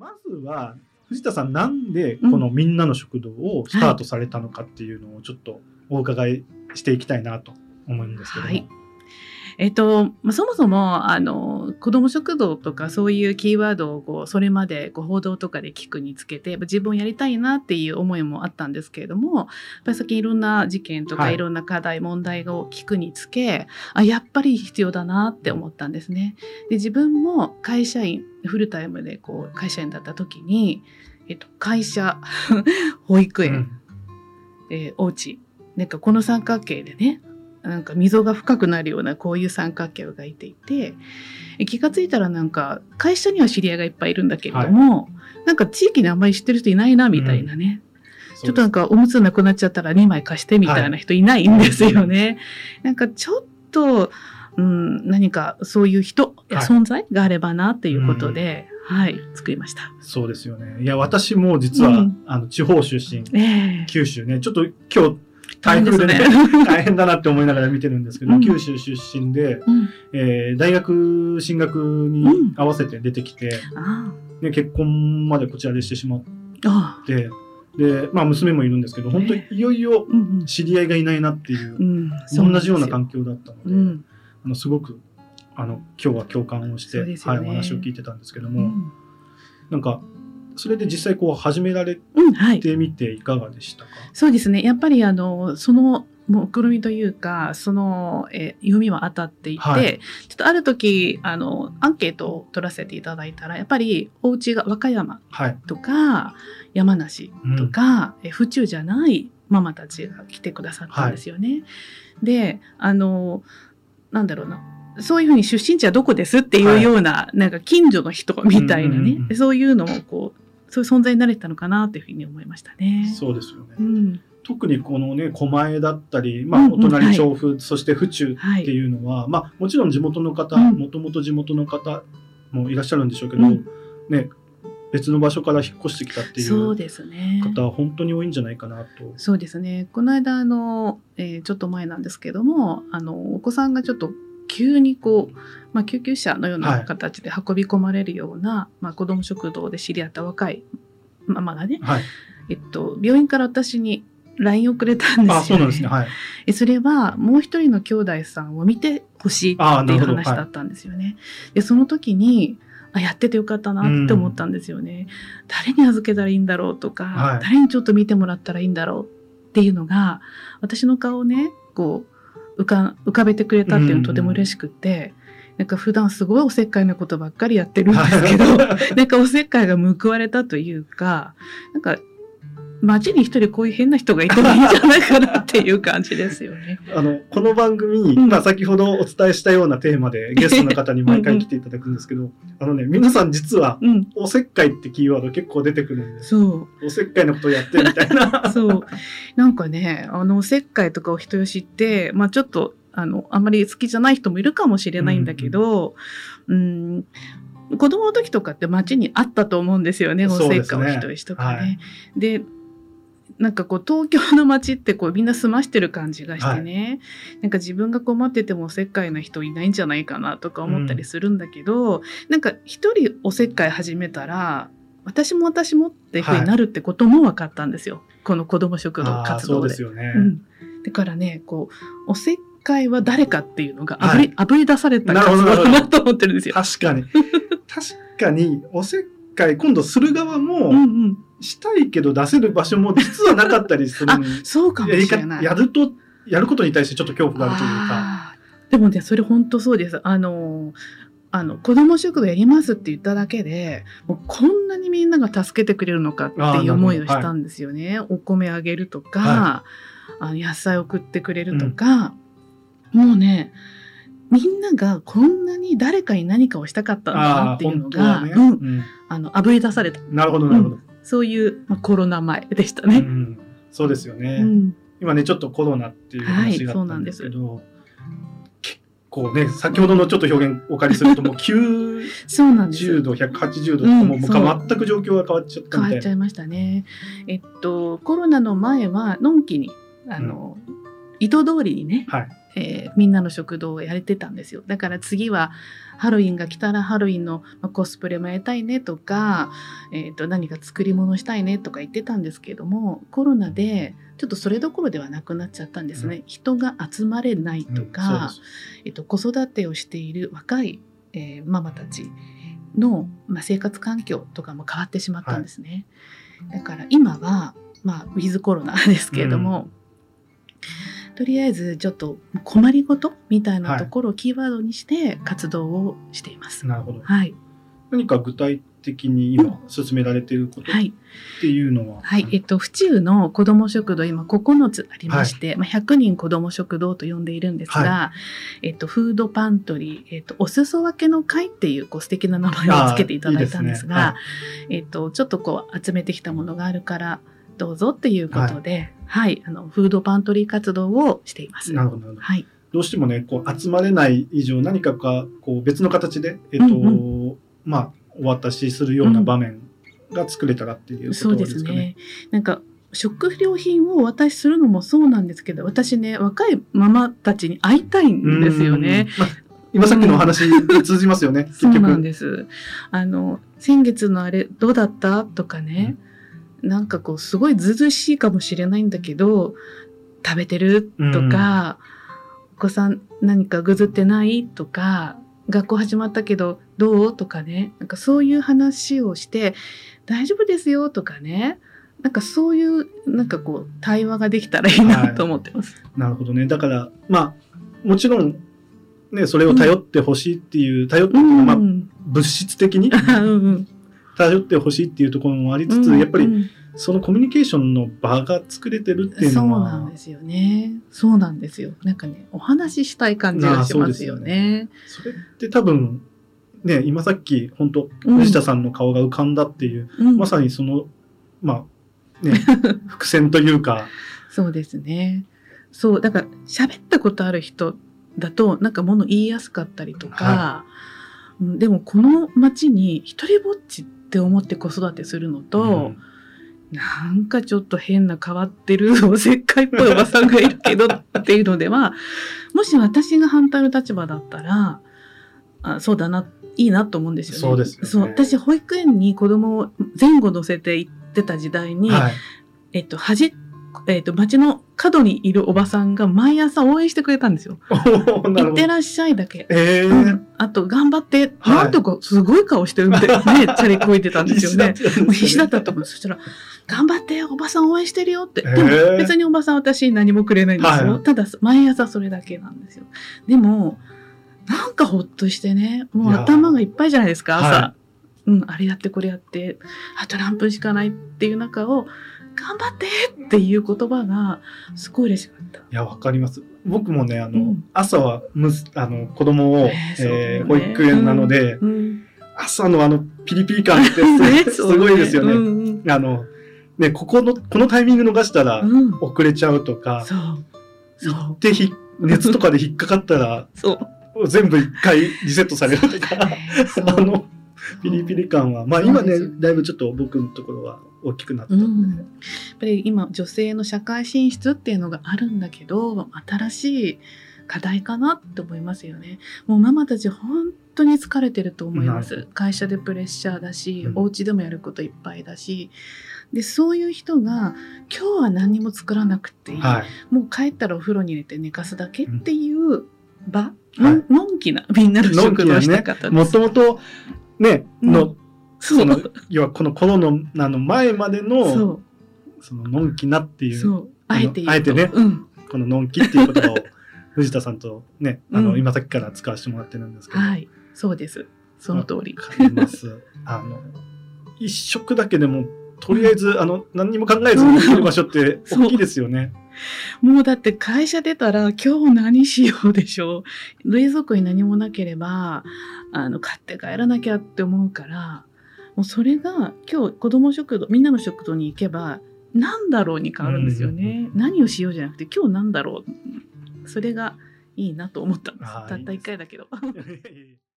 まずは藤田さんなんでこのみんなの食堂をスタートされたのかっていうのをちょっとお伺いしていきたいなと思うんですけども。はいえっと、まあ、そもそもあの子ども食堂とかそういうキーワードをこうそれまでこう報道とかで聞くにつけて自分やりたいなっていう思いもあったんですけれどもやっぱり先いろんな事件とかはいいろんな課題、問題を聞くにつけあやっぱり必要だなって思ったんですね。で自分も会社員フルタイムでこう会社員だった時に、えっと、会社 保育園、うんえーお家なんかこの三角形でねなんか溝が深くなるようなこういう三角形を描いていてえ気がついたらなんか会社には知り合いがいっぱいいるんだけれども、なんか地域にあんまり知ってる人いないなみたいなね、ちょっとなんかおむつなくなっちゃったら2枚貸してみたいな人いないんですよね。なんかちょっと、うん、何かそういう人やはい存在があればなっていうことで、はい、作りました。そうですよね。いや、私も実は、うん。あの地方出身、ええ。九州ね、ちょっと今日、台風でね、大変ですね。大変だなって思いながら見てるんですけど、うん。九州出身で、うん、えー大学進学にうん合わせて出てきて、あね、結婚までこちらでしてしまって、で、まあ娘もいるんですけど、本当にいよいようんうん。知り合いがいないなっていうう、ん、同じような感環境だったので、うんあのすごくあの今日は共感をして、ね。はい、お話を聞いてたんですけども、うん。なんかそれで実際こう始められうん、はい。てみていかがでしたか、そうですね。やっぱりあのその目論みというかその、えー読みは当たっていて、はい。ちょっとある時あのアンケートを取らせていただいたらやっぱりお家が和歌山はい、とか山梨とか、え府中じゃないママたちが来てくださったんですよね。であのなんだろうなそういうふうに出身地はどこですっていうような、なんか近所の人みたいなね、うんうんうんそういうのもこうそういう存在になれたのかなというふうに思いましたね。そうですよね、うん特にこのね狛江だったり、まあ、うんうんお隣調布、そして府中はいっていうのは、まあ、もちろん地元の方うんもともと地元の方もいらっしゃるんでしょうけど、うんね、別の場所から引っ越してきたっていう。方は本当に多いんじゃないかなと。そうですね。この間あの、えーちょっと前なんですけども、あのお子さんがちょっと急にこう、まあ、救急車のようはない形で運び込まれるような、まあ、子ども食堂で知り合った若いママがね、はい、えっと、病院から私に LINE をくれたんですよ、ね。あそうなんですね。はい、えそれはもう一人の兄弟さんを見てほしいっていう話だったんですよね。でその時にあやっててよかったなって思ったんですよね。誰に預けたらいいんだろうとか、はい誰にちょっと見てもらったらいいんだろうっていうのが私の顔をねこう浮か浮かべてくれたっていうのとても嬉しくって。なんか普段すごいおせっかいなことばっかりやってるんですけど、なんかおせっかいが報われたというか、なんか街に一人こういう変な人がいてもいいんじゃないかなっていう感じですよね。あのこの番組に、うんまあ、先ほどお伝えしたようなテーマで ゲストの方に毎回来ていただくんですけどあのね皆さん実はうん、「おせっかい」ってキーワード結構出てくるんです。そう。おせっかいなことをやってみたいな。そう。なんかね、あの、おせっかいとかお人よしって、まあちょっと、あの、あんまり好きじゃない人もいるかもしれないんだけど、うん、子供の時とかって街にあったと思うんですよね、おせっかいお人よしとかはね。で、なんかこう東京の街ってこうみんな済ましてる感じがしてね、なんか自分が困っててもおせっかいな人いないんじゃないかなとか思ったりするんだけど、なんか一人おせっかい始めたら私も私もっていうふうになるってことも分かったんですよ、この子ども食堂活動で。そうですよね。うん、だからねこうおせっかいは誰かっていうのがあぶり,、はいあぶり出された活動だなと思ってるんですよ。確かに。確かに、おせっかい、今度する側うんも、うん、したいけど出せる場所も実はなかったりする あそうかもしれない。やると、やることに対してちょっと恐怖があるというか。でもねそれ本当そうです。あのあの子ども食堂やりますって言っただけでもうこんなにみんなが助けてくれるのかっていう思いをしたんですよね。お米あげるとか、はあの野菜送ってくれるとか、もうねみんながこんなに誰かに何かをしたかったんだっていうのが、あのあぶり出されたなるほど、なるほど。そういう、まあ、コロナ前でしたね。うんそうですよね。うん今ね、ちょっとコロナっていう話はいがあったんそうなんですけど、結構ね、先ほどのちょっと表現お借りすると、もう 90そうなんです。度、180度ともう全く状況が変わっちゃったみたいな。変わっちゃいましたね。えっとコロナの前はのんきにあの、糸通りにねはい。えーみんなの食堂をやれてたんですよ。だから次はハロウィンが来たらハロウィンのまあコスプレもやりたいねとか、えー、と何か作り物したいねとか言ってたんですけどもコロナでちょっとそれどころではなくなっちゃったんですね、う人が集まれないとうんか、そうえっと、子育てをしている若い、えーママたちの、まあ、生活環境とかも変わってしまったんですね。だから今は、まあ、ウィズコロナですけれども、とりあえずちょっと困りごとみたいなところをキーワードにして活動をしています。ですなるほど。はい、何か具体的に今進められていることはい、っていうのは、はい、えっと、府中の子ども食堂、今9つありまして、まあ、100人子ども食堂と呼んでいるんですが、えっと、フードパントリー、えっと、お裾分けの会っていう、こう、素敵な名前をつけていただいたんですが、いい。えっと、ちょっとこう、集めてきたものがあるから、どうぞっていうことで、はい、あの、フードパントリー活動をしています。なるほどなるほどはい、どうしてもねこう集まれない以上何かがこう別の形で、えっとうんまあお渡しするような場面が作れたらっていうこそうとでかね。ですすね。なんか食料品をお渡しするのもそうなんですけど、私ね、若いママたちに会いたいんですよね。今さっきのお話に通じますよね、結そう局。なんです。あの、先月のあれどうだった？とかね、なんかこう、すごいずうずうしいかもしれないんだけど、食べてる？とか、お子さん何かぐずってない？とか、学校始まったけどどう？とかね、なんかそういう話をして、大丈夫ですよ？とかね、なんかそういう、なんかこう、対話ができたらいいなと思ってます。なるほどね。だから、まあ、もちろん、ね、それを頼ってほしいっていう、頼ってうってまあ、ん。物質的に？うんうん。頼ってほしいっていうところもありつつ、うんやっぱりうんそのコミュニケーションの場が作れてるっていうそうのは、なんですよね。そうなんですよ。なんかね、お話ししたい感じがしますよね。それって多分、ね、今さっき、本当うん藤田さんの顔が浮かんだっていう、うんまさにその、まあ、ね、伏線というか、そうですね。そう、だから喋ったことある人だと、なんか物言いやすかったりとか、はうんでもこの町に一人ぼっちって思って子育てするのと、うんなんかちょっと変な変わってるおせっかいっぽいおばさんがいるけどっていうのでは、もし私が反対の立場だったら、あそうだな、いいなと思うんですよね。そうですよねそう、私保育園に子供を前後乗せて行ってた時代に、はい。えっと、端、えっと、街の角にいるおばさんが毎朝応援してくれたんですよ。おーなるほど。行ってらっしゃいだけ。ええうんあと、頑張って、はいなんとかすごい顔してるんで、ね、チャリこいてたんですよね。もう必死だったと思う。そしたら、頑張って、おばさん応援してるよって。でも別におばさん私に何もくれないんですよ。はいただ、毎朝それだけなんですよ。でも、なんかほっとしてね、もう頭がいっぱいじゃないですか、朝。はうん、あれやってこれやって、あと何分しかないっていう中を、頑張ってっていう言葉が、すごい嬉しかった。いや、わかります。僕もね、あの、うん朝はむす、あの、子供を、ねそうだよねえー保育園なので、うん、朝のあの、ピリピリ感って す,、ねすごいですよね。うんうんあの、ね、ここの、このタイミング逃したらうん、遅れちゃうとか、そう。そ行う。ってひ、熱とかで引っかかったら、そう。全部一回リセットされるとか、あの、ピリピリ感は、まあ今ねだいぶちょっと僕のところは大きくなったで、うん。ん、やっぱり今女性の社会進出っていうのがあるんだけど新しい課題かなって思いますよね。もうママたち本当に疲れてると思います。会社でプレッシャーだし、うん。お家でもやることいっぱいだし。でそういう人が今日は何にも作らなくていい、はい。もう帰ったらお風呂に入れて寝かすだけっていう場、はい。のんのんきなみんなの食堂したかったです。もともと、ね、うん。の、その、要はこのコロナの前までの、そその、のんきなっていうう、そう。あえてあえてねうん。こののんきっていう言葉を、藤田さんとね、あの、うん今さっきから使わせてもらってるんですけど、はい。そうです。その通り。ます。あの、一食だけでも、とりあえず、あの、何にも考えずにできる場所って大きいですよね。もうだって会社出たら今日何しようでしょう。冷蔵庫に何もなければ、あの、買って帰らなきゃって思うから、もうそれが今日子供食堂、みんなの食堂に行けば、なんだろうに変わるんですよね。何をしようじゃなくて今日なんだろう。それがいいなと思ったんです。たった一回だけど。